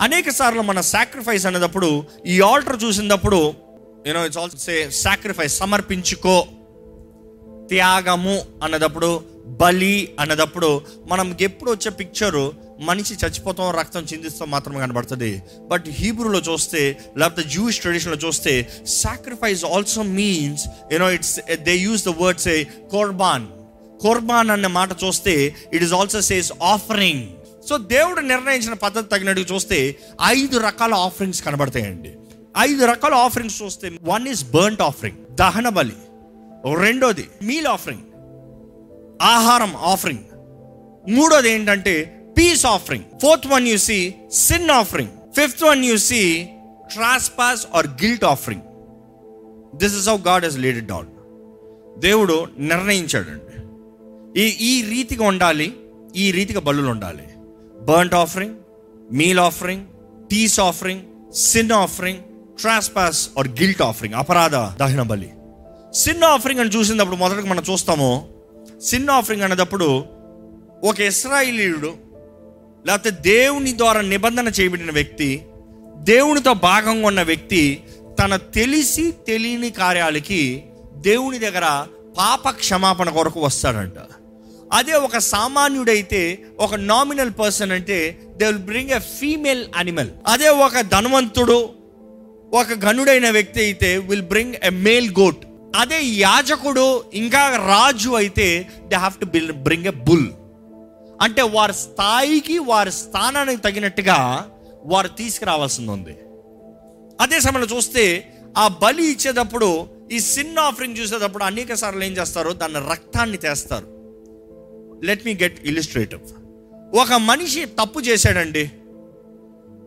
అనేక సార్లు మన సాక్రిఫైస్ అనేటప్పుడు ఈ ఆల్టర్ చూసినప్పుడు you know it's also say sacrifice సమర్పించుకో. త్యాగము అన్నదప్పుడు బలి అన్నదప్పుడు మనం ఎప్పుడు వచ్చే పిక్చరు మనిషి చచ్చిపోతాం రక్తం చిందిస్తాం మాత్రమే కనబడుతుంది. బట్ హీబ్రూలో చూస్తే లేకపోతే జూయిష్ ట్రెడిషన్లో చూస్తే sacrifice also means you know it's they use the words a korban korban అన్న మాట చూస్తే it is also says offering so దేవుడు నిర్ణయించిన పద్ధతి తగినట్టు చూస్తే ఐదు రకాల ఆఫరింగ్స్ కనబడతాయండి. ఐదు రకాల ఆఫరింగ్స్ చూస్తే వన్ ఈస్ బర్ంట్ ఆఫరింగ్ దహన బలి. రెండోది మీల్ ఆఫరింగ్ ఆహారం ఆఫరింగ్ మూడోది ఏంటంటే peace offering fourth one you see sin offering fifth one you see trespass or guilt offering this is how God he's laid it down దేవుడు నిర్ణయించాడండి. ఈ ఈ రీతిగా ఉండాలి ఈ రీతిగా బలులు ఉండాలి. Burnt offering meal offering peace offering sin offering trespass or guilt offering అపరాధ దహన బలి. సిన్ ఆఫరింగ్ అని చూసినప్పుడు మొదటగా మనం చూస్తాము సిన్ ఆఫరింగ్ అనేటప్పుడు ఒక ఇస్రాయిలీయుడు లేకపోతే దేవుని ద్వారా నిబంధన చేయబడిన వ్యక్తి దేవునితో భాగంగా ఉన్న వ్యక్తి తన తెలిసి తెలియని కార్యాలకి దేవుని దగ్గర పాప క్షమాపణ కొరకు వస్తాడంట. అదే ఒక సామాన్యుడైతే ఒక నామినల్ పర్సన్ అంటే they will bring a female animal అదే ఒక ధనవంతుడు ఒక గనుడైన వ్యక్తి అయితే will bring a male goat అదే యాజకుడు ఇంకా రాజు అయితే they have to bill bring a bull అంటే వారి స్థాయికి వారి స్థానానికి తగినట్టుగా వారు తీసుకురావాల్సింది ఉంది. అదే సమయంలో చూస్తే ఆ బలి ఇచ్చేటప్పుడు ఈ సిన్ ఆఫరింగ్ చూసేటప్పుడు అనేక సార్లు ఏం చేస్తారు దాన్ని రక్తాన్ని తెస్తారు. లెట్ మీ గెట్ ఇలిస్ట్రేటివ్ ఒక మనిషి తప్పు చేశాడండి.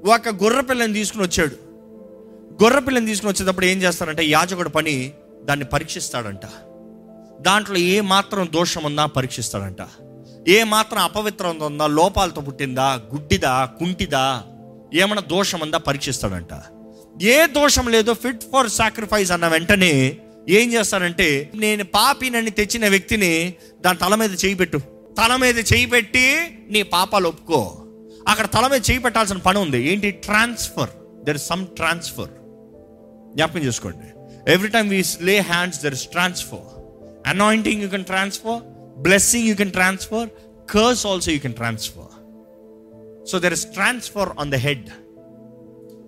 ఒక గొర్రె పిల్లని తీసుకుని వచ్చాడు. గొర్రె పిల్లని తీసుకుని వచ్చేటప్పుడు ఏం చేస్తారంటే యాజకుడు పని దాన్ని పరీక్షిస్తాడంట. దాంట్లో ఏ మాత్రం దోషం ఉందా పరీక్షిస్తాడంట. ఏ మాత్రం అపవిత్రం ఉందా లోపాలతో పుట్టిందా గుడ్డిదా కుంటిదా ఏమైనా దోషం ఉందా పరీక్షిస్తాడంట. ఏ దోషం లేదో ఫిట్ ఫర్ సాక్రిఫైస్ అన్న వెంటనే ఏం చేస్తారంటే నేను పాపినని తెచ్చిన వ్యక్తిని దాని తల మీద చేయి పెట్టు. తల మీద చేయి పెట్టి నీ పాపాలు ఒప్పుకో. అక్కడ తల మీద చేయి పెట్టాల్సిన పని ఉంది. ఏంటి? Transfer there is some transfer జ్ఞాపకం చేసుకోండి. Every time we lay hands there is transfer anointing you can transfer blessing you can transfer curse also you can transfer so there is transfer on the head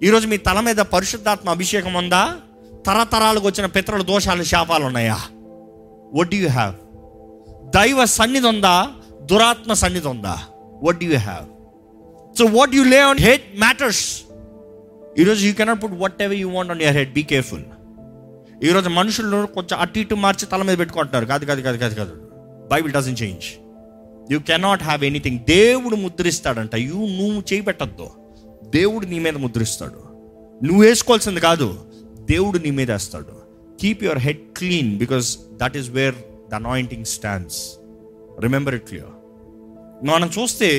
ఈరోజు మీ తల మీద పరిశుద్ధాత్మ అభిషేకం ఉందా? తరతరాలకు వచ్చిన పితరుల దోషాలు శాపాలు ఉన్నాయా? వట్ యు హ్యావ్ దైవ సన్నిధి ఉందా? దురాత్మ సన్నిధి ఉందా? What you have so what you lay on head matters ఈరోజు you cannot put whatever you want on your head be careful ఈరోజు మనుషులు కొంచెం అటు ఇటు మార్చి తల మీద పెట్టుకుంటున్నారు. కాదు కాదు కాదు కాదు కాదు. Bible doesn't change you cannot have anything దేవుడు ముద్రిస్తాడంట. యూ నువ్వు చేయి పెట్టద్దు. దేవుడు నీ మీద ముద్రిస్తాడు. నువ్వు వేసుకోవాల్సింది కాదు. దేవుడు నీ మీద వేస్తాడు. Keep your head clean because that is where the anointing stands remember it clear మనం చూస్తే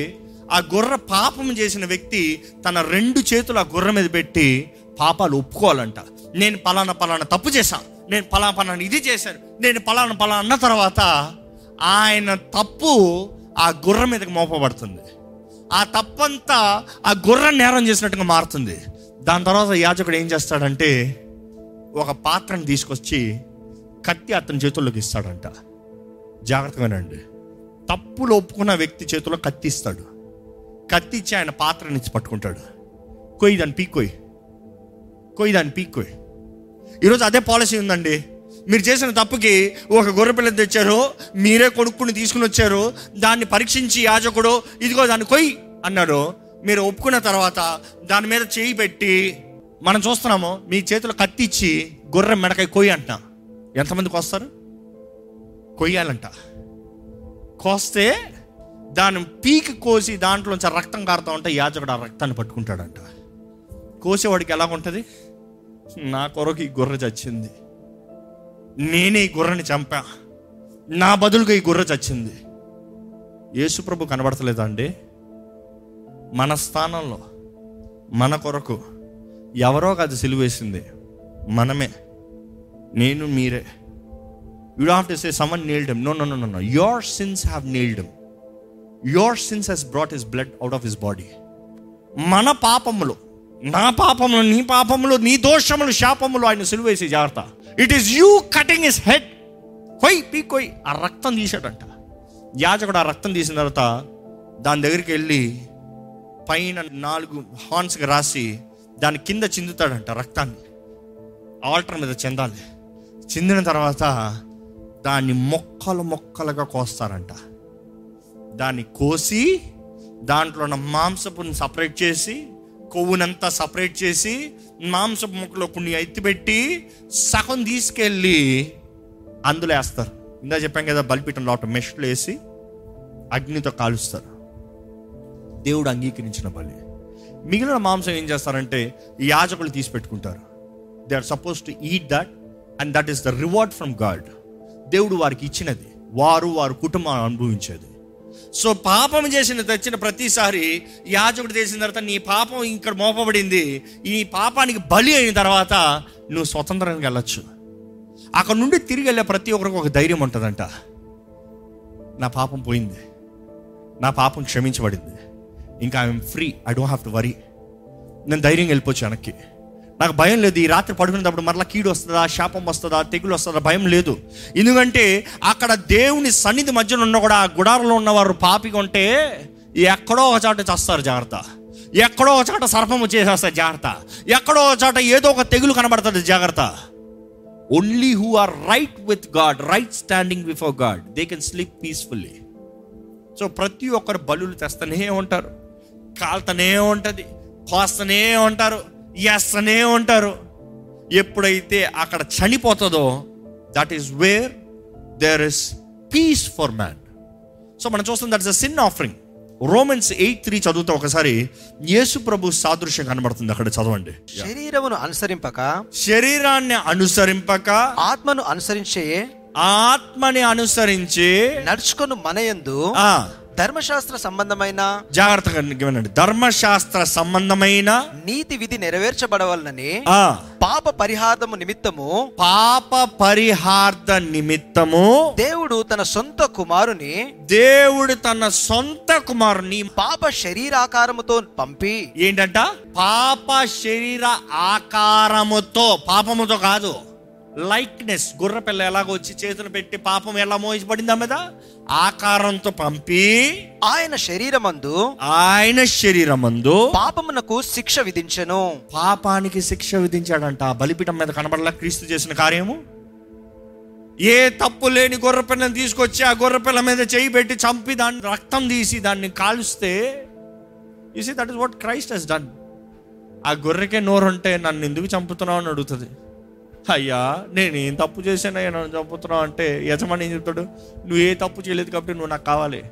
ఆ గుర్ర పాపం చేసిన వ్యక్తి తన రెండు చేతులు ఆ గుర్ర మీద పెట్టి పాపాలు ఒప్పుకోవాలంట. నేను పలానా పలానా తప్పు చేశాను నేను పలానా పలానా ఇది చేశాను నేను పలానా పలానా అన్న తర్వాత ఆయన తప్పు ఆ గుర్ర మీదకి మోపబడుతుంది. ఆ తప్పంతా ఆ గుర్ర నేరం చేసినట్టుగా మారుతుంది. దాని తర్వాత యాజకుడు ఏం చేస్తాడంటే ఒక పాత్రను తీసుకొచ్చి కత్తి అతని చేతుల్లోకి ఇస్తాడంట. జాగ్రత్తగానండి తప్పులు ఒప్పుకున్న వ్యక్తి చేతిలో కత్తిస్తాడు. కత్తిచ్చి ఆయన పాత్ర ఆయన పట్టుకుంటాడు. కొయ్యి దాన్ని పీక్కోయి కొయ్యి. దాన్ని పీక్కోయి ఈరోజు అదే పాలసీ ఉందండి. మీరు చేసిన తప్పుకి ఒక గొర్రెపిల్ల తెచ్చారు మీరే కొనుక్కుని తీసుకుని వచ్చారు దాన్ని పరీక్షించి యాజకుడు ఇదిగో దాన్ని కొయ్యి అన్నాడు. మీరు ఒప్పుకున్న తర్వాత దాని మీద చేయి పెట్టి మనం చూస్తున్నాము మీ చేతిలో కత్తిచ్చి గొర్రె మెడకాయ కొయ్యి అంట ఎంతమందికి వస్తారు? కొయ్యాలంట. కోస్తే దాన్ని పీకి కోసి దాంట్లోంచి రక్తం కారుతా ఉంటే యాజకుడు ఆ రక్తాన్ని పట్టుకుంటాడంట. కోసేవాడికి ఎలా ఉంటుంది? నా కొరకు ఈ గొర్రె చచ్చింది. నేనే ఈ గొర్రెని చంపా. నా బదులుగా ఈ గొర్రె చచ్చింది. యేసుప్రభు కనబడతలేదా అండి? మన స్థానంలో మన కొరకు ఎవరో కాదు సిలువేసింది. మనమే. నేను మీరే. You have to say someone nailed no no no no your sins have nailed your sins he's brought his blood out of his body మన పాపములు నా పాపములు నీ పాపములు నీ దోషములు శాపములు ఆయన సిలువేసి జాగ్రత్త. It is you cutting his head కొయ్ పీ కొయ్. ఆ రక్తం తీసాడంట యాజకుడు ఆ రక్తం తీసిన తర్వాత దాని దగ్గరికి వెళ్ళి పైన నాలుగు హార్న్స్కి రాసి దాని కింద చిందుతాడంట రక్తాన్ని. ఆల్టర్ మీద చెందాలి. చిందిన తర్వాత దాన్ని మొక్కలు మొక్కలుగా కోస్తారంట. దాన్ని కోసి దాంట్లో ఉన్న మాంసపుని సపరేట్ చేసి కొవ్వునంతా సపరేట్ చేసి మాంసపు ముక్కలో కొన్ని ఎత్తిపెట్టి సగం తీసుకెళ్ళి అందులో వేస్తారు. ఇందా చెప్పాం కదా బలిపీఠం లోట మెష్లు వేసి అగ్నితో కాలుస్తారు. దేవుడు అంగీకరించిన బలి. మిగిలిన మాంసం ఏం చేస్తారంటే యాజకులు తీసి పెట్టుకుంటారు. They are supposed to eat that and that is the reward from God దేవుడు వారికి ఇచ్చినది. వారు వారి కుటుంబం అనుభవించేది. సో పాపం చేసిన తెచ్చిన ప్రతిసారి యాజకుడు చేసిన తర్వాత నీ పాపం ఇక్కడ మోపబడింది. ఈ పాపానికి బలి అయిన తర్వాత నువ్వు స్వతంత్రంగా వెళ్ళొచ్చు. అక్కడ నుండి తిరిగి వెళ్ళే ప్రతి ఒక్కరికి ఒక ధైర్యం ఉంటుందంట. నా పాపం పోయింది. నా పాపం క్షమించబడింది. ఇంకా I'm free. I don't have to worry. నేను ధైర్యం వెళ్ళిపోవచ్చు వెనక్కి. నాకు భయం లేదు. ఈ రాత్రి పడుకునేటప్పుడు మరలా కీడు వస్తుందా శాపం వస్తుందా తెగులు వస్తుందా? భయం లేదు. ఎందుకంటే అక్కడ దేవుని సన్నిధి మధ్యలో ఉన్న కూడా ఆ గుడారంలో ఉన్నవారు పాపిగా ఉంటే ఎక్కడో ఒక చాట చేస్తారు జాగ్రత్త. ఎక్కడో ఒక చాట సర్పము చేసేస్తారు జాగ్రత్త. ఎక్కడో ఒక చాట ఏదో ఒక తెగులు కనబడుతుంది జాగ్రత్త. Only who are right with God right standing before God they can sleep peacefully so ప్రతి ఒక్కరు బలులు తెస్తూనే ఉంటారు. కాల్తనే ఉంటుంది. కోస్తనే ఉంటారు. ఎస్తనే ఉంటారు ఎప్పుడైతే అక్కడ చనిపోతుందో that is where there is peace for man so మనం చూస్తాం that is a sin offering Romans eight three చదువుతా ఒకసారి. యేసు ప్రభు సాదృశ్యం కనబడుతుంది అక్కడ చదవండి. శరీరమును అనుసరింపక శరీరాన్ని అనుసరింపక ఆత్మను అనుసరించే ఆత్మని అనుసరించి నడుచుకొను మనయందు ఆ ధర్మశాస్త్ర సంబంధమైన? జాగ్రత్తగా వినండి ధర్మశాస్త్ర సంబంధమైన? నీతి విధి నెరవేర్చబడవలనని పాప పరిహారము నిమిత్తము పాప పరిహార్థ నిమిత్తము దేవుడు తన సొంత కుమారుని దేవుడు తన సొంత కుమారుని పాప శరీరాకారముతో పంపి ఏంటంట? పాప శరీర ఆకారముతో పాపముతో కాదు. లైక్నెస్ గుర్ర పిల్ల ఎలాగ వచ్చి చేతులు పెట్టి పాపం ఎలా మోసపడిందా మీద ఆకారంతో పంపి ఆయన శరీరమందు ఆయన శరీరమందు పాపమునకు శిక్ష విధించెను. పాపానికి శిక్ష విధించాడంట. బలిపీఠం మీద కనబడలా క్రీస్తు చేసిన కార్యము? ఏ తప్పు లేని గొర్రె పిల్లని తీసుకొచ్చి ఆ గొర్రె పిల్ల మీద చేయి పెట్టి చంపి దాన్ని రక్తం తీసి దాన్ని కాలుస్తే see that is what Christ he's done ఆ గొర్రెకే నోరుంటే నన్ను ఎందుకు చంపుతున్నావు అని అడుగుతుంది. అయ్యా నేను ఏం తప్పు చేశానయ్యా నన్ను చంపుతున్నావు అంటే యజమాని ఏం చెప్తాడు? నువ్వు ఏ తప్పు చేయలేదు కాబట్టి నువ్వు నాకు కావాలి.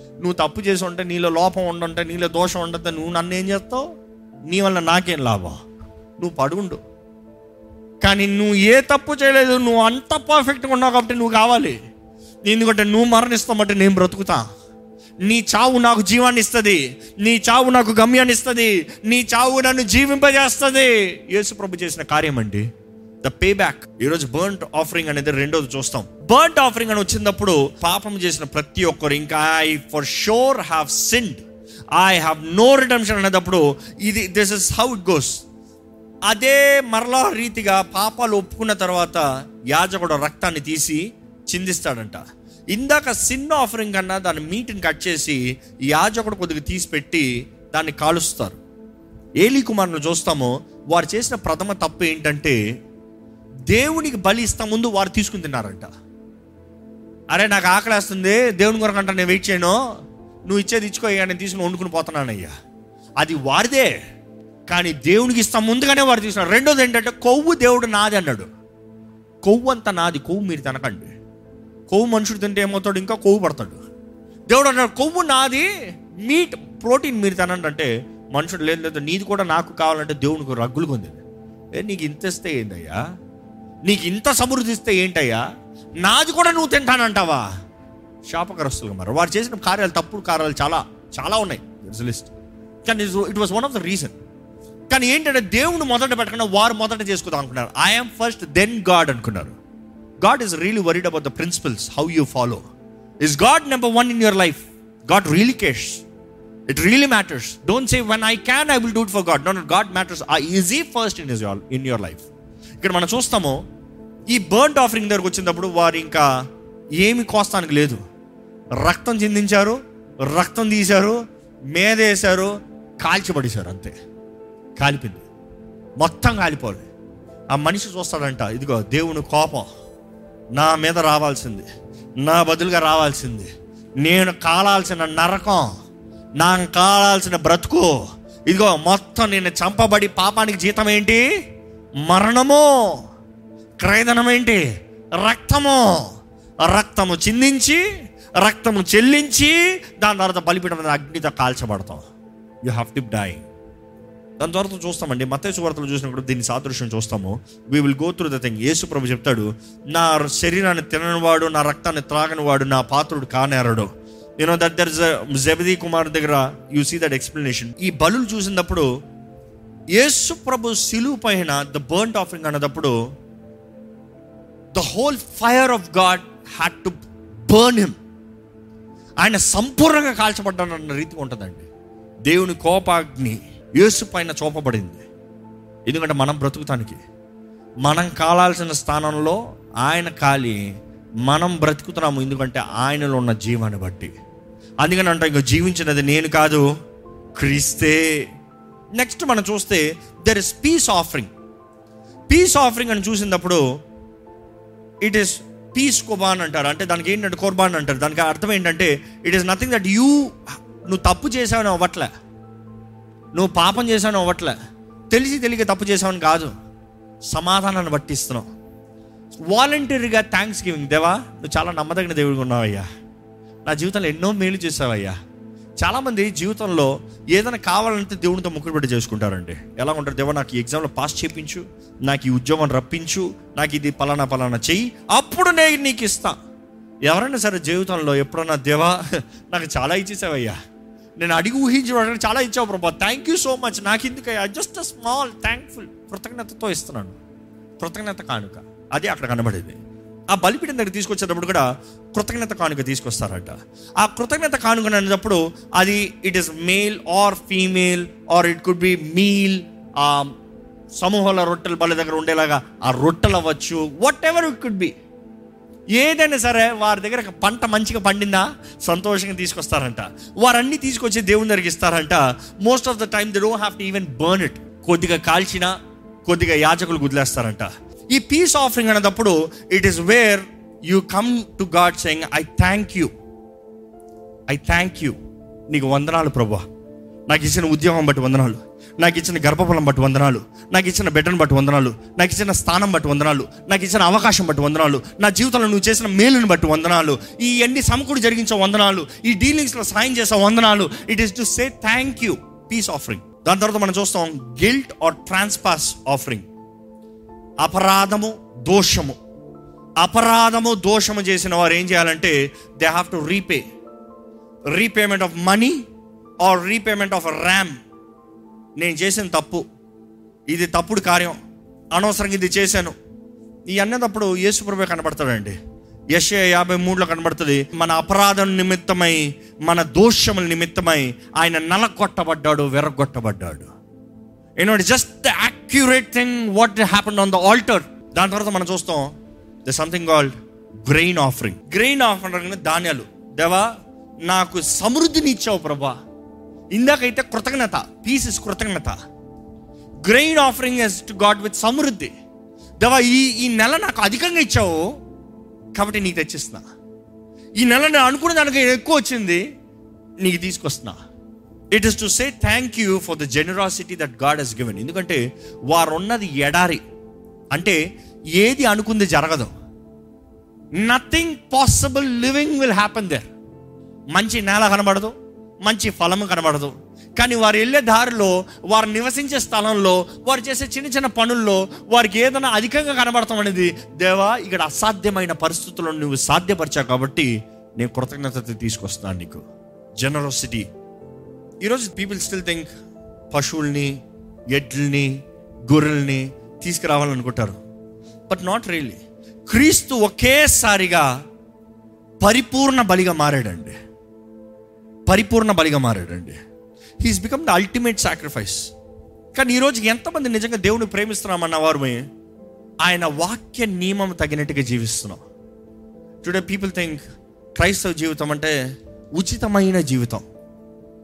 నువ్వు తప్పు చేసి ఉంటే నీలో లోపం ఉండుంటే నీలో దోషం ఉండద్దు నువ్వు నన్ను ఏం చేస్తావు? నీ వల్ల నాకేం లాభం? నువ్వు పడుండు కానీ నువ్వు ఏ తప్పు చేయలేదు నువ్వు అంత పర్ఫెక్ట్గా ఉన్నావు కాబట్టి నువ్వు కావాలి. ఎందుకంటే నువ్వు మరణిస్తామంటే నేను బ్రతుకుతా. నీ చావు నాకు జీవాన్ని ఇస్తుంది. నీ చావు నాకు గమ్యాన్ని ఇస్తుంది. నీ చావు నన్ను జీవింపజేస్తుంది. యేసుప్రభు చేసిన కార్యం అండి. ద పే బ్యాక్ ఈరోజు బర్ంట్ ఆఫరింగ్ అనేది రెండోది చూస్తాం. బర్ంట్ ఆఫరింగ్ అని వచ్చినప్పుడు పాపం చేసిన ప్రతి ఒక్కరు ఇంకా I for sure have sinned I have no redemption అనేటప్పుడు ఇది this is how it goes అదే మరలా రీతిగా పాపాలు ఒప్పుకున్న తర్వాత యాజకుడు రక్తాన్ని తీసి చిందిస్తాడంట. ఇందాక సిన్ ఆఫరింగ్ కన్నా దాని మీట్ని కట్ చేసి యాజకుడు కొద్దిగా తీసి పెట్టి దాన్ని కాలుస్తారు. ఏలీ కుమార్ను చూస్తాము వారు చేసిన ప్రథమ తప్పు ఏంటంటే దేవునికి బలి ఇస్తా ముందు వారు తీసుకుని తిన్నారంట. అరే నాకు ఆకలేస్తుంది దేవుని కొరకు అంట నేను వెయిట్ చేయను. నువ్వు ఇచ్చేది ఇచ్చుకో అయ్యా నేను తీసుకుని వండుకుని పోతున్నానయ్యా. అది వారిదే కానీ దేవునికి ఇస్తా ముందుగానే వారు తీసుకున్నారు. రెండోది ఏంటంటే కొవ్వు దేవుడు నాది అన్నాడు. కొవ్వు అంతా నాది కొవ్వు మీరు తినకండి. కొవ్వు మనుషుడు తింటే ఏమవుతాడు? ఇంకా కొవ్వు పడతాడు. దేవుడు అన్నాడు కొవ్వు నాది మీట్ ప్రోటీన్ మీరు తినండి. అంటే మనుషుడు లేదు లేదు నీది కూడా నాకు కావాలంటే దేవునికి రగ్గులు కొంది. ఏ నీకు ఇంత ఇస్తే ఏందయ్యా? నీకు ఇంత సమృద్ధి ఇస్తే ఏంటయ్యా? నాది కూడా నువ్వు తింటానంటావా? శాపగ్రస్తులు మరి వారు చేసిన కార్యాలు తప్పుడు కార్యాలు చాలా చాలా ఉన్నాయి. లిస్ట్ కానీ it was one of the reason కానీ ఏంటంటే దేవుని మొదట పెట్టకుండా వారు మొదట చేసుకుందాం అనుకున్నారు. ఐఎమ్ ఫస్ట్ దెన్ గాడ్ అనుకున్నారు. God is really worried about the principles how you follow is God number one in your life God really cares it really matters don't say when I can I will do it for God not God matters a easy first in is in your life ఇక్కడ మనం చూస్తాము ఈ burned offering దగ్గరకు వచ్చినప్పుడు వారు ఇంకా ఏమి కోస్తానికి లేదు. రక్తం చిందించారు రక్తం తీశారు మేదేశారు కాల్చిపడేశారు అంతే. కాలిపోయింది. మొత్తం కాలిపోవాలి. ఆ మనిషి చూస్తాడంట ఇదిగో దేవుని కోపం నా మీద రావాల్సింది నా బదులుగా రావాల్సింది. నేను కాలాల్సిన నరకం నాకు కాలాల్సిన బ్రతుకు ఇదిగో మొత్తం నేను చంపబడి పాపానికి జీతం ఏంటి? మరణము క్రయధనం ఏంటి రక్తము. రక్తము చిందించి రక్తము చెల్లించి దాని తర్వాత బలిపీఠం మీద అగ్నితో కాల్చబడతాం. యు హ్యావ్ టు డై దాని తర్వాత చూస్తామండి మతేసు వార్తలు చూసినప్పుడు దీన్ని సాదృశ్యం చూస్తాము. We will go through the thing Yesu ప్రభు చెప్తాడు నా శరీరాన్ని తిననివాడు నా రక్తాన్ని త్రాగనివాడు నా పాత్రుడు కానేరడు. You know that there Zebedee Kumar దగ్గర యూ సీ దట్ ఎక్స్ప్లెనేషన్ ఈ బలు చూసినప్పుడు యేసు ప్రభు సిలువు పైన the burn offering అన్నదప్పుడు the whole fire of God had to burn him ఆయన సంపూర్ణంగా కాల్చబడ్డానన్న రీతి ఉంటుందండి. దేవుని కోపాగ్ని యేసు పైన చూపబడింది. ఎందుకంటే మనం బ్రతుకుతానికి. మనం కాలాల్సిన స్థానంలో ఆయన కాలి మనం బ్రతుకుతున్నాము ఎందుకంటే ఆయనలో ఉన్న జీవాన్ని బట్టి. అందుకని అంటే ఇంక జీవించినది నేను కాదు క్రీస్తే. నెక్స్ట్ మనం చూస్తే there is peace offering peace offering అని చూసినప్పుడు ఇట్ ఈస్ పీస్ కుబాన్ అంటారు. అంటే దానికి ఏంటంటే కుర్బాన్ అంటారు. దానికి అర్థం ఏంటంటే it is nothing that you నువ్వు తప్పు చేసావని అవ్వట్లే. నువ్వు పాపం చేసావని అవ్వట్లే. తెలిసి తెలియక తప్పు చేసావని కాదు. సమాధానాన్ని పట్టిస్తున్నావు వాలంటీర్గా థ్యాంక్స్ గివింగ్ దేవా నువ్వు చాలా నమ్మదగిన దేవుడిగా ఉన్నావయ్యా. నా జీవితంలో ఎన్నో మేలు చేసావయ్యా చాలామంది జీవితంలో ఏదైనా కావాలంటే దేవునితో ముక్కుబడి చేసుకుంటారండి. ఎలా ఉంటారు? దేవా నాకు ఈ ఎగ్జామ్లో పాస్ చేయించు నాకు ఈ ఉద్యోగం రప్పించు నాకు ఇది పలానా పలానా చెయ్యి అప్పుడు నేను నీకు ఇస్తా. ఎవరైనా సరే జీవితంలో ఎప్పుడన్నా దేవా నాకు చాలా ఇచ్చేసావయ్యా. నేను అడిగి ఊహించడానికి చాలా ఇచ్చావు ప్రభా. థ్యాంక్ యూ సో మచ్ నాకు ఎందుకయ్యా? జస్ట్ అ స్మాల్ థ్యాంక్ఫుల్ కృతజ్ఞతతో ఇస్తున్నాను. కృతజ్ఞత కానుక. అది అక్కడ కనబడేది. ఆ బలిపీఠం దగ్గర తీసుకొచ్చేటప్పుడు కూడా కృతజ్ఞత కానుక తీసుకొస్తారంట. ఆ కృతజ్ఞత కానుక అనేటప్పుడు అది it is male or female or it could be meal ఆ సమూహాల రొట్టెల బలి దగ్గర ఉండేలాగా ఆ రొట్టెలు అవ్వచ్చు whatever it could be ఏదైనా సరే వారి దగ్గర పంట మంచిగా పండిందా సంతోషంగా తీసుకొస్తారంట. వారన్నీ తీసుకొచ్చి దేవుని దగ్గరికి ఇస్తారంట. Most of the time they don't have to even burn it కొద్దిగా కాల్చినా కొద్దిగా యాచకులు గుదిలేస్తారంట ఈ పీస్ ఆఫరింగ్ అన్నప్పుడు it is where you come to God saying I thank you I thank you నీకు వందనాలు ప్రభా నాకు ఇచ్చిన ఉద్యోగం బట్టి వందనాలు. నాకు ఇచ్చిన గర్భఫలం బట్టి వందనాలు. నాకు ఇచ్చిన బిడ్డను బట్టి వందనాలు. నాకు ఇచ్చిన స్థానం బట్టి వందనాలు. నాకు ఇచ్చిన అవకాశం బట్టి వందనాలు. నా జీవితంలో నువ్వు చేసిన మేలుని బట్టి వందనాలు. ఈ అన్ని సమకూడి జరిగించే వందనాలు. ఈ డీలింగ్స్లో సాయం చేసే వందనాలు. It is to say thank you peace offering దాని తర్వాత మనం చూస్తాం గిల్ట్ ఆర్ ట్రాన్స్పాస్ ఆఫరింగ్ అపరాధము దోషము. అపరాధము దోషము చేసిన వారు ఏం చేయాలంటే they have to repay repayment of money or repayment of ram నేను చేసిన తప్పు. ఇది తప్పుడు కార్యం. అనవసరంగా ఇది చేశాను. ఈ అన్నదప్పుడు యేసుప్రభే కనబడతాడండి. యశ యాభై మూడులో కనబడుతుంది. మన అపరాధం నిమిత్తమై మన దోషముల నిమిత్తమై ఆయన నలగొట్టబడ్డాడు వెరగొట్టబడ్డాడు you know just the accurate thing what happen on the altar దాని తర్వాత మనం చూస్తాం the something called grain offering grain offering ధాన్యాలు. దేవా నాకు సమృద్ధిని ఇచ్చావు ప్రభా. ఇందాకైతే కృతజ్ఞత పీసెస్ కృతజ్ఞత. Grain offering is to God with సమృద్ధి. దేవా ఈ ఈ నెల నాకు అధికంగా ఇచ్చావు కాబట్టి నీకు తెచ్చిస్తున్నా. ఈ నెల నేను అనుకున్న దానికి ఎక్కువ వచ్చింది నీకు తీసుకొస్తున్నా. It is to say thank you for the generosity that God has given ఎందుకంటే వారున్నది ఎడారి. అంటే ఏది అనుకుంది జరగదు. Nothing possible living will happen there మంచి నేల కనబడదు మంచి ఫలము కనబడదు. కానీ వారు వెళ్ళే దారిలో వారు నివసించే స్థలంలో వారు చేసే చిన్న చిన్న పనుల్లో వారికి ఏదైనా అధికంగా కనబడతాం అనేది దేవా ఇక్కడ అసాధ్యమైన పరిస్థితులను నువ్వు సాధ్యపరిచావు కాబట్టి నేను కృతజ్ఞత తీసుకొస్తాను నీకు. జనరోసిటీ ఈరోజు పీపుల్ స్టిల్ థింక్ పశువుల్ని ఎడ్లని గొర్రెల్ని తీసుకురావాలనుకుంటారు. బట్ నాట్ రియల్లీ క్రీస్తు ఒకేసారిగా పరిపూర్ణ బలిగా మారాడండి. పరిపూర్ణ బలిగా మారాడండి. He's become the ultimate sacrifice కానీ ఈరోజు ఎంతమంది నిజంగా దేవుని ప్రేమిస్తున్నామన్న వారు ఆయన వాక్య నియమం తగినట్టుగా జీవిస్తున్నాం. టుడే పీపుల్ థింక్ క్రైస్తవ జీవితం అంటే ఉచితమైన జీవితం?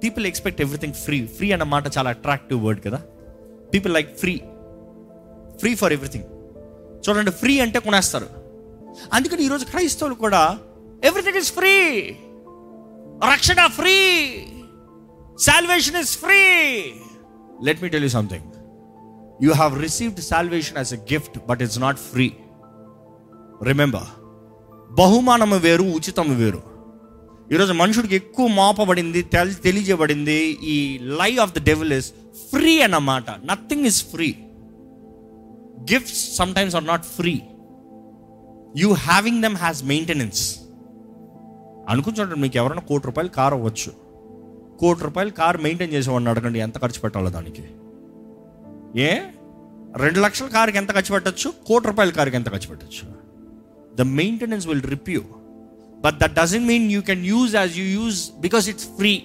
People expect everything free free అన్న మాట చాలా అట్రాక్టివ్ వర్డ్ కదా. People like free free for everything చూడండి ఫ్రీ అంటే కొనేస్తారు. అందుకని ఈరోజు క్రైస్తవులు కూడా ఎవ్రీథింగ్ ఇస్ ఫ్రీ రక్షణ free salvation is free let me tell you something you have received salvation as a gift but it's not free remember బహుమానము వేరు ఉచితము వేరు. ఈరోజు మనుషుడికి ఎక్కువ మోపబడింది తెల్ తెలియజేయబడింది ఈ lie of the devil is free అన్నమాట nothing is free gifts sometimes are not free you having them has maintenance అనుకుంటుంటారు మీకు ఎవరైనా కోటి రూపాయలు కారు అవ్వచ్చు. కోటి రూపాయలు కారు మెయింటైన్ చేసేవాడిని అడగండి ఎంత ఖర్చు పెట్టాలో దానికి. ఏ? రెండు లక్షల కారుకి ఎంత ఖర్చు పెట్టచ్చు? కోటి రూపాయల కారుకి ఎంత ఖర్చు పెట్టచ్చు? The maintenance will review but that doesn't mean you can use as you use because it's free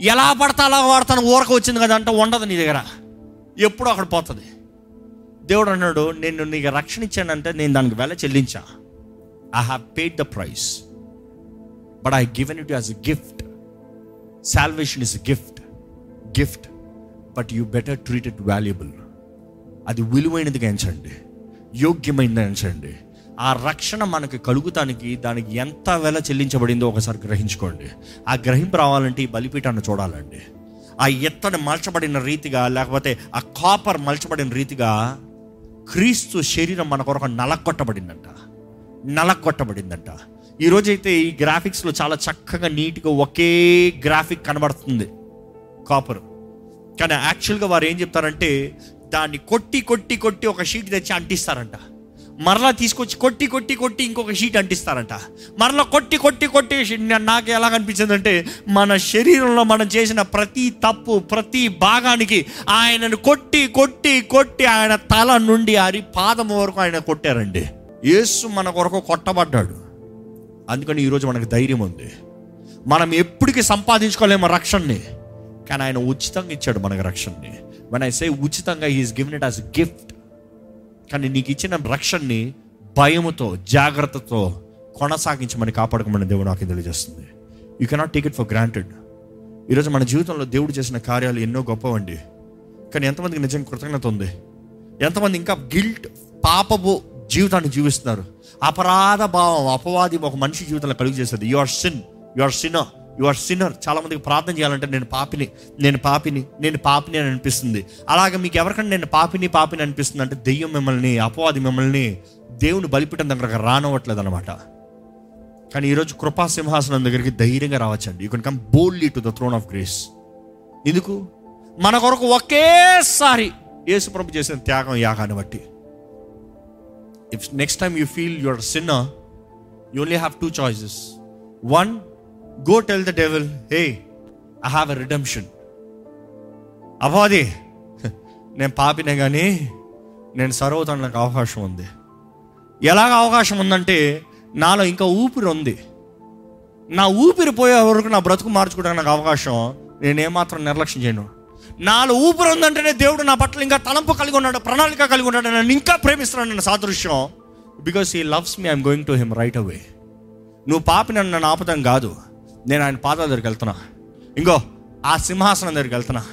ఎలా పడతా అలా వాడతాను ఊరక వచ్చింది కదా అంటే ఉండదు నీ దగ్గర. ఎప్పుడు అక్కడ పోతుంది. దేవుడు అన్నాడు నేను నీకు రక్షణ ఇచ్చానంటే నేను దానికి వెల చెల్లించా. I have paid the price but I given it as a gift salvation is gift gift but you better treat it valuable అది విలువైనదిగా ఎంచండి. యోగ్యమైనది ఎంచండి. ఆ రక్షణ మనకు కలుగుతానికి దానికి ఎంత వెల చెల్లించబడిందో ఒకసారి గ్రహించుకోండి. ఆ గ్రహింపు రావాలంటే ఈ బలిపీఠాన్ని చూడాలండి. ఆ ఎత్తని మలచబడిన రీతిగా లేకపోతే ఆ కాపర్ మలచబడిన రీతిగా క్రీస్తు శరీరం మన కొరకు నలకొట్టబడిందంట నలకొట్టబడిందంట ఈరోజైతే ఈ గ్రాఫిక్స్లో చాలా చక్కగా నీట్గా ఒకే గ్రాఫిక్ కనబడుతుంది కాపర్. కానీ యాక్చువల్గా వారు ఏం చెప్తారంటే దాన్ని కొట్టి కొట్టి కొట్టి ఒక షీట్ తెచ్చి అంటిస్తారంట. మరలా తీసుకొచ్చి కొట్టి కొట్టి కొట్టి ఇంకొక షీట్ అంటిస్తారంట. మరలా కొట్టి కొట్టి కొట్టి నాకు ఎలా కనిపించింది అంటే మన శరీరంలో మనం చేసిన ప్రతి తప్పు ప్రతి భాగానికి ఆయనను కొట్టి కొట్టి కొట్టి ఆయన తల నుండి అరి పాదం వరకు ఆయన కొట్టారండి. యేసు మన కొరకు కొట్టబడ్డాడు. అందుకని ఈరోజు మనకు ధైర్యం ఉంది. మనం ఎప్పటికీ సంపాదించుకోలేము రక్షణని. కానీ ఆయన ఉచితంగా ఇచ్చాడు మనకు రక్షణని. మన ఐ సే ఉచితంగా he's given it as gift కానీ నీకు ఇచ్చిన రక్షణని భయముతో జాగ్రత్తతో కొనసాగించమని కాపాడుకోమని దేవుడు నాకు తెలియజేస్తుంది. You cannot take it for granted ఈరోజు మన జీవితంలో దేవుడు చేసిన కార్యాలు ఎన్నో గొప్పవండి. కానీ ఎంతమందికి నిజంగా కృతజ్ఞత ఉంది? ఎంతమంది ఇంకా గిల్ట్ పాపపు జీవితాన్ని జీవిస్తున్నారు? అపరాధ భావం అపవాది ఒక మనిషి జీవితంలో కలుగు చేసేది. You are sin you are sinner you are sinner చాలా మందికి ప్రార్థన చేయాలంటే నేను పాపిని నేను పాపిని నేను పాపిని అని అనిపిస్తుంది. అలాగే మీకు ఎవరికైనా నేను పాపిని పాపిని అనిపిస్తుంది అంటే దెయ్యం మిమ్మల్ని అపవాది మిమ్మల్ని దేవుని బలిపీఠం దగ్గరకు రానవ్వట్లేదు అనమాట కానీ ఈరోజు కృపా సింహాసనం దగ్గరికి ధైర్యంగా రావచ్చండి. You can come boldly to the throne of grace ఎందుకు? మన కొరకు ఒకేసారి యేసు ప్రభు చేసిన త్యాగం యాగాన్ని బట్టి. If next time you feel your sin you only have two choices one go tell the devil hey I have a redemption అపాది నేను పాపినే కానీ నేను సర్వతానికి నాకు అవకాశం ఉంది. ఎలాగ అవకాశం ఉందంటే నాలో ఇంకా ఊపిరి ఉంది. నా ఊపిరి పోయే వరకు నా బ్రతుకు మార్చుకోవడానికి నాకు అవకాశం నేనేమాత్రం నిర్లక్ష్యం చేయను. నాలో ఊపిరి ఉందంటేనే దేవుడు నా పట్ల ఇంకా తలంపు కలిగి ఉన్నాడు ప్రణాళిక కలిగి ఉన్నాడు నన్ను ఇంకా ప్రేమిస్తున్నాడు నన్ను సాదృశ్యం. Because he loves me I'm going to him right away నువ్వు పాపి నన్ను నన్ను ఆపుతాం కాదు. నేను ఆయన పాదాల దగ్గరికి వెళ్తున్నా. ఇంకో ఆ సింహాసనం దగ్గరికి వెళ్తున్నా.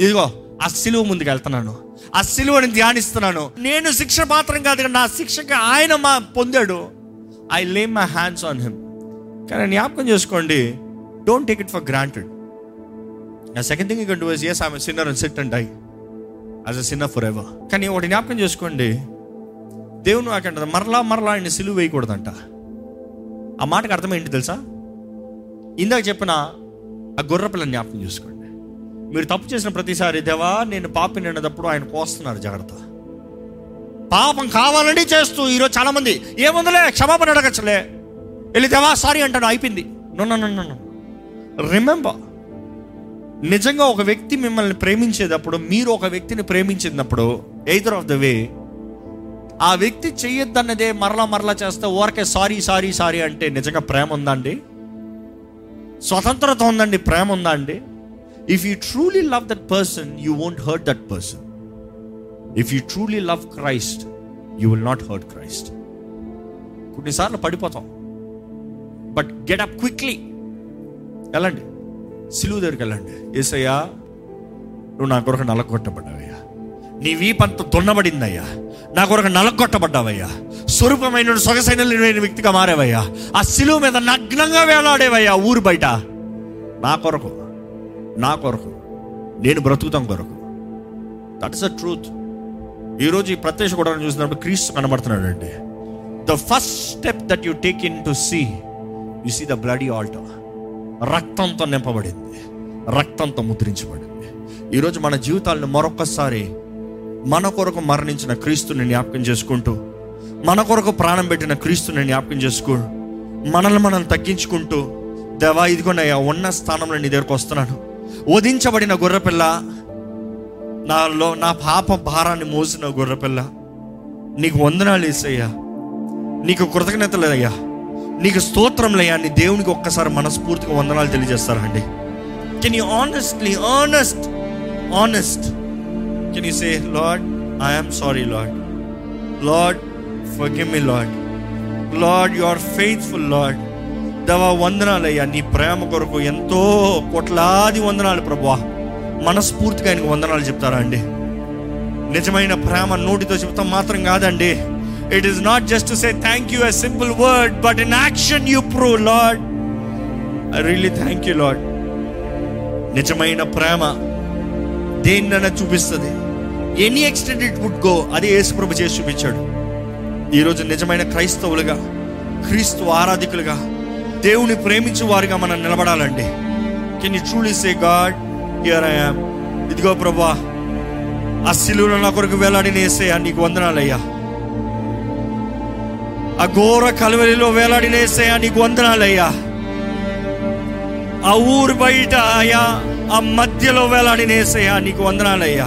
ఇదిగో ఆ సిలువ ముందుకు వెళ్తున్నాను. ఆ సిలువని ధ్యానిస్తున్నాను. నేను శిక్ష పాత్రం కాదు నా శిక్షకి ఆయన మా పొందాడు. ఐ లే మై హ్యాండ్స్ ఆన్ హిమ్ కానీ జ్ఞాపకం చేసుకోండి don't take it for granted నా సెకండ్ థింగ్ ఇక్కడ వాజ్ ఎస్ ఆమె sinner and sit and I as a sinner forever కానీ ఒకటి జ్ఞాపకం చేసుకోండి దేవుని నాకంట మరలా మరలా ఆయన సిలువ వేయకూడదంట. ఆ మాటకు అర్థం ఏంటి తెలుసా? ఇందాక చెప్పిన ఆ గొర్రె జ్ఞాపకం చూసుకోండి. మీరు తప్పు చేసిన ప్రతిసారి దేవా నేను పాపి నిన్నదప్పుడు ఆయన కోస్తున్నారు జాగ్రత్త. పాపం కావాలని చేస్తూ ఈరోజు చాలామంది ఏముందిలే క్షమాపణ అడగచ్చలే. వెళ్ళి దేవా సారీ అంటాను అయిపోయింది. నో రిమెంబర్ నిజంగా ఒక వ్యక్తి మిమ్మల్ని ప్రేమించేటప్పుడు మీరు ఒక వ్యక్తిని ప్రేమించినప్పుడు ఎయిదర్ ఆఫ్ ద వే ఆ వ్యక్తి చెయ్యొద్దన్నదే మరలా మరలా చేస్తే ఊరకే సారీ సారీ సారీ అంటే నిజంగా ప్రేమ ఉందండి స్వతంత్రత ఉందండి ప్రేమ ఉందా అండి? If you truly love that person you won't hurt that person if you truly love Christ you will not hurt Christ కొన్నిసార్లు పడిపోతాం. బట్ గెట్ అప్ క్విక్లీ వెళ్ళండి. సిలువు దగ్గరికి వెళ్ళండి. ఏసయ్యా నువ్వు నా కొరకు నలగొట్టబడ్డావయ్యా. నీ వీపంత దున్నబడిందయ్యా. నా కొరకు నలగొట్టబడ్డావయ్యా. స్వరూపమైన సొగసైన వ్యక్తిగా మారేవయ్యా. ఆ సిలువ మీద నగ్నంగా వేలాడేవయ్యా ఊరు బయట. నా కొరకు నా కొరకు నేను బ్రతుకుతాం కొరకు. దట్ ఇస్ అ ట్రూత్ ఈరోజు ఈ ప్రత్యక్ష కూడా చూసినప్పుడు క్రీస్తు కనబడుతున్నాడు అండి the first step that you take in to see you see the bloody altar రక్తంతో నింపబడింది. రక్తంతో ముద్రించబడింది. ఈరోజు మన జీవితాలను మరొకసారి మన కొరకు మరణించిన క్రీస్తుని జ్ఞాపకం చేసుకుంటూ మన కొరకు ప్రాణం పెట్టిన క్రీస్తుని జ్ఞాపకం చేసుకో. మనల్ని మనం తగ్గించుకుంటూ దేవా ఇదిగోనయ్యా ఉన్న స్థానంలో నీ దగ్గరకు వస్తున్నాను. వధించబడిన గొర్రెపిల్ల నాలో నా పాప భారాన్ని మోసిన గొర్రెపిల్ల నీకు వందనాలు వేసయ్యా నీకు కృతజ్ఞతలయ్యా నీకు స్తోత్రంలయ్యా నీ దేవునికి ఒక్కసారి మనస్ఫూర్తిగా వందనాలు తెలియజేస్తారా అండి can you honestly honest honest can you say Lord I'm sorry Lord Lord forgive me Lord Lord you are faithful Lord దవా వందనాలయ్యా. నీ ప్రేమ కొరకు ఎంతో కోట్లాది వందనాలు ప్రభా మనస్ఫూర్తిగా ఆయనకు వందనాలు చెప్తారా అండి? నిజమైన ప్రేమ నోటితో చెప్తాం మాత్రం కాదండి. It is not just to say thank you a simple word but in action you prove Lord I really thank you Lord నిజమైన ప్రేమ దేన్నైనా చూపిస్తుంది. Any extent it would go అది యేసుప్రభు చేసి చూపించాడు. ఈరోజు నిజమైన క్రైస్తవులుగా క్రీస్తు ఆరాధికులుగా దేవుని ప్రేమించే వారిగా మనం నిలబడాలండి. Can you truly say God here I am ఇదిగో ప్రభా ఆ సిలువలో నా కొరకు వేలాడిన ఏసయ్యా నీకు వందనాలయ్యా. ఆ ఘోర కలవలిలో వేలాడిన ఏసయ్యా నీకు వందనాలయ్యా. ఆ ఊరు బయట అయ్యా ఆ మధ్యలో వేలాడిన ఏసయ్యా నీకు వందనాలయ్యా.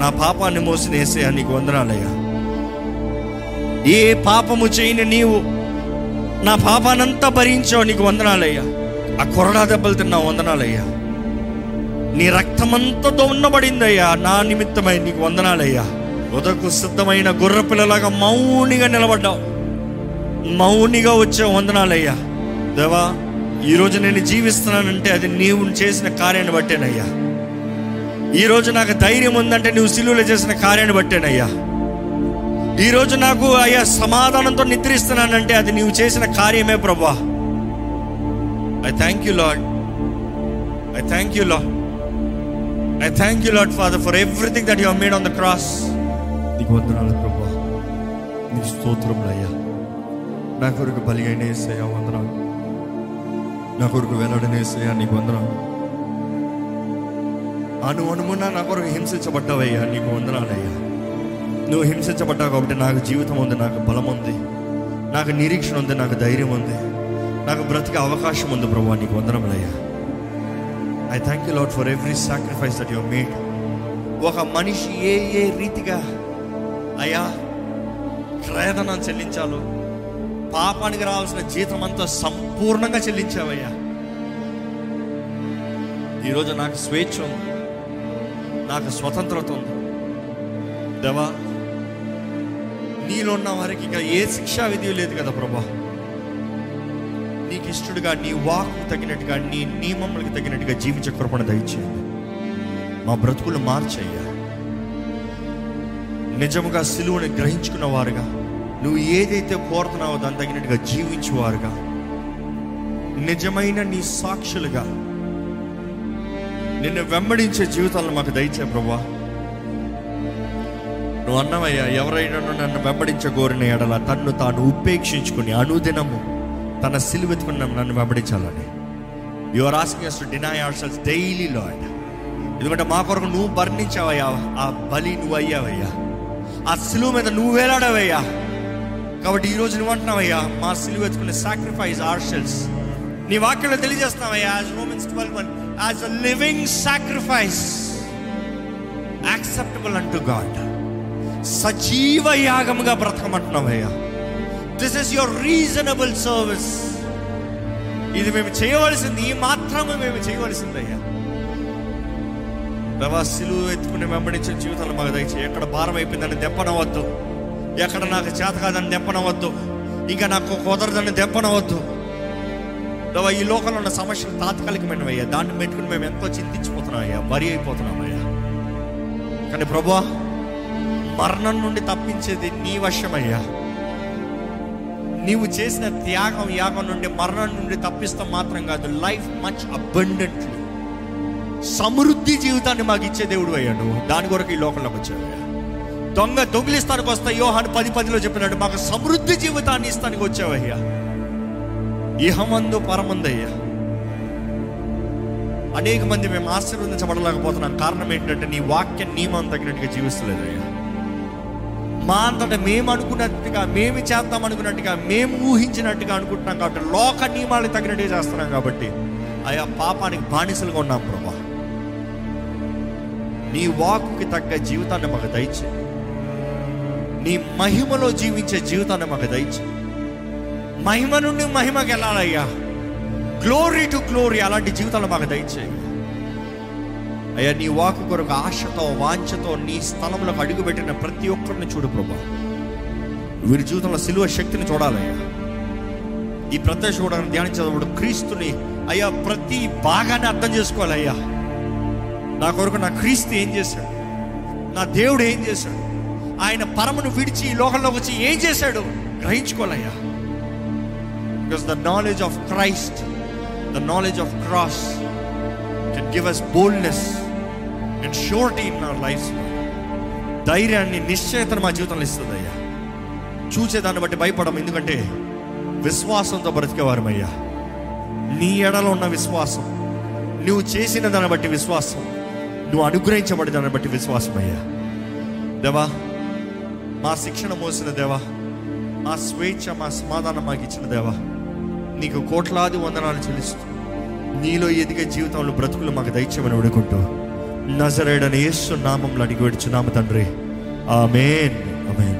నా పాపాన్ని మోసిన ఏసయ్యా నీకు వందనాలయ్యా. ఏ పాపము చేయని నీవు నా పాపానంతా భరించావు నీకు వందనాలయ్యా. ఆ కొరడా దెబ్బలు తిన్నావు వందనాలయ్యా. నీ రక్తమంతా దొన్నబడిందయ్యా నా నిమిత్తమై నీకు వందనాలయ్యా. ఉదకు సిద్ధమైన గుర్ర పిల్లలాగా మౌనిగా నిలబడ్డావు. మౌనిగా వచ్చే వందనాలయ్యా. దేవా ఈరోజు నేను జీవిస్తున్నానంటే అది నీవు చేసిన కార్యాన్ని బట్టేనయ్యా. ఈరోజు నాకు ధైర్యం ఉందంటే నువ్వు సిలువులు చేసిన కార్యాన్ని బట్టేనయ్యా. ఈరోజు నాకు అయ్యా సమాధానంతో నిద్రిస్తున్నానంటే అది నీవు చేసిన కార్యమే ప్రభా. I thank you Lord I thank you Lord I thank you Lord father for everything that you made on the cross నీకు వందనాలు ప్రభా. నీ స్తోత్రములు అయ్యా. నా కొరకు బలిగైన ఏసయ్యా వందనాలు. నా కొరకు వెల్లడని నీకు వందనాలు. అను అనుమున్నా నా కొరకు హింసించబడ్డావయ్యా నీకు వందనాలయ్యా నువ్వు హింసించబడ్డావు కాబట్టి నాకు జీవితం ఉంది నాకు బలం ఉంది నాకు నిరీక్షణ ఉంది నాకు ధైర్యం ఉంది నాకు బ్రతికే అవకాశం ఉంది ప్రభు నీకు వందనములయ్యా I thank you Lord for every sacrifice that your made ఒక మనిషి ఏ ఏ రీతిగా అయ్యా క్రయధనం చెల్లించాలో పాపానికి రావాల్సిన జీతం అంతా సంపూర్ణంగా చెల్లించావయ్యా. ఈరోజు నాకు స్వేచ్ఛ ఉంది నాకు స్వతంత్రత ఉంది. దేవా నీలో ఉన్న వారికి ఇక ఏ శిక్షా విధి లేదు కదా ప్రభా. నీకు ఇష్టడుగా నీ వాకు తగినట్టుగా నీ నియమములకు తగినట్టుగా జీవించే కృపణ దయచేయండి. మా బ్రతుకులు మార్చయ్యా. నిజముగా సిలువని గ్రహించుకున్న వారుగా నువ్వు ఏదైతే కోరుతున్నావో దాని తగినట్టుగా జీవించేవారుగా నిజమైన నీ సాక్షులుగా నిన్ను వెంబడించే జీవితాలను మాకు దయచే ప్రభా. నువ్వు అన్నవయ్యా ఎవరైనా నన్ను వెంబడించగోరిన ఎడల తన్ను తాను ఉపేక్షించుకుని అనుదినము తన సిలువెత్తుకుని నన్ను వెంబడించాలని. You are asking to deny our selves daily Lord ఎందుకంటే మా కొరకు నువ్వు వర్ణించావయ్యా ఆ బలి నువ్వు అయ్యావయ్యా. ఆ సిలువ మీద నువ్వు వేలాడావయ్యా. కాబట్టి ఈ రోజు నువ్వు అంటున్నావయ్యా మా సిలువ ఎత్తుకునే సాక్రిఫైస్ ఆర్ సెల్స్ నీ వాక్యంలో తెలియజేస్తున్నావయ్యా as Romans twelve one as a living sacrifice acceptable అంటూ గాడ్ సజీవ యాగముగా బ్రతకమంటున్నామయ్యా this is your reasonable service ఇది మేము చేయవలసింది ఈ మాత్రమే మేము చేయవలసిందయ్యా. దేవా సిలువ ఎత్తుకుని వెంబడించిన జీవితాలు మాకు దయచేయి. ఎక్కడ భారం అయిపోయిందని దెప్పనవద్దు ఎక్కడ నాకు చేత కాదని దెప్పనవద్దు ఇంకా నాకు కుదరదని దెప్పనవద్దు దేవా ఈ లోకంలో ఉన్న సమస్యలు తాత్కాలికమైనవయ్యా. దాన్ని పెట్టుకుని మేము ఎంతో చింతించిపోతున్నాం అయ్యా వరి అయిపోతున్నాం అయ్యా కానీ ప్రభా మరణం నుండి తప్పించేది నీ వశమయ్యా. నీవు చేసిన త్యాగం యాగం నుండి మరణం నుండి తప్పిస్తాం మాత్రం కాదు లైఫ్ మచ్ అబండెంట్లీ. సమృద్ధి జీవితాన్ని మాకు ఇచ్చే దేవుడు అయ్యా నువ్వు. దాని కొరకు ఈ లోకంలోకి వచ్చావయ్యా దొంగ దొంగిలిస్తానికి వస్తా యోహాను పది పదిలో చెప్పినట్టు మాకు సమృద్ధి జీవితాన్ని ఇస్తానికి వచ్చావయ్యా ఇహమందు పరమందయ్యా. అనేక మంది మేము ఆశీర్వదించబడలేకపోతున్నాం. కారణం ఏంటంటే నీ వాక్య నియమం తగినట్టుగా జీవిస్తలేదయ్యా. మా అంతట మేము అనుకున్నట్టుగా మేము చేద్దాం అనుకున్నట్టుగా మేము ఊహించినట్టుగా అనుకుంటున్నాం కాబట్టి లోక నియమాలకు తగినట్టుగా చేస్తున్నాం కాబట్టి ఆయా పాపానికి బానిసలుగా ఉన్నాం ప్రభా. నీ వాకుకి తగ్గ జీవితాన్ని మాకు దయచే నీ మహిమలో జీవించే జీవితాన్ని మాకు దయచే మహిమ నుండి మహిమకి వెళ్ళాలయ్యా. గ్లోరీ టు గ్లోరీ అలాంటి జీవితాలు మాకు దయచేయి. అయ్యా నీ వాకు కొరకు ఆశతో వాంఛతో నీ స్థలంలోకి అడుగుపెట్టిన ప్రతి ఒక్కరిని చూడు ప్రభా. వీరి జీవితంలో సిలువ శక్తిని చూడాలయ్యా. ఈ ప్రత్యక్ష కూడా ధ్యానించేటప్పుడు క్రీస్తుని అయ్యా ప్రతి భాగాన్ని అర్థం చేసుకోవాలయ్యా. నా కొరకు నా క్రీస్తు ఏం చేశాడు? నా దేవుడు ఏం చేశాడు? ఆయన పరమును విడిచి ఈ లోకంలోకి వచ్చి ఏం చేశాడు? గ్రహించుకోవాలయ్యా. Because the knowledge of Christ the knowledge of cross can give us boldness and surety in our life ధైర్యాన్ని నిశ్చయతను మా జీవితంలో ఇస్తుంది అయ్యా చూసేదాన్ని బట్టి భయపడం ఎందుకంటే విశ్వాసంతో బ్రతికేవారమయ్యా. నీ ఎడలో ఉన్న విశ్వాసం నువ్వు చేసిన దాన్ని బట్టి విశ్వాసం నువ్వు అనుగ్రహించబడి దాన్ని బట్టి విశ్వాసం అయ్యా దేవా మా శిక్షణ మోసిన దేవా మా స్వేచ్ఛ మా సమాధానం మాకు ఇచ్చిన దేవా నీకు కోట్లాది వందనాలు చెల్లిస్తూ నీలో ఎదిగే జీవితంలో బ్రతుకులు మాకు దయచేయమని వేడుకుంటూ నజరేడని యేసు నామంలో అడిగి వేడుచున్నాము తండ్రి. ఆమెన్. ఆమెన్.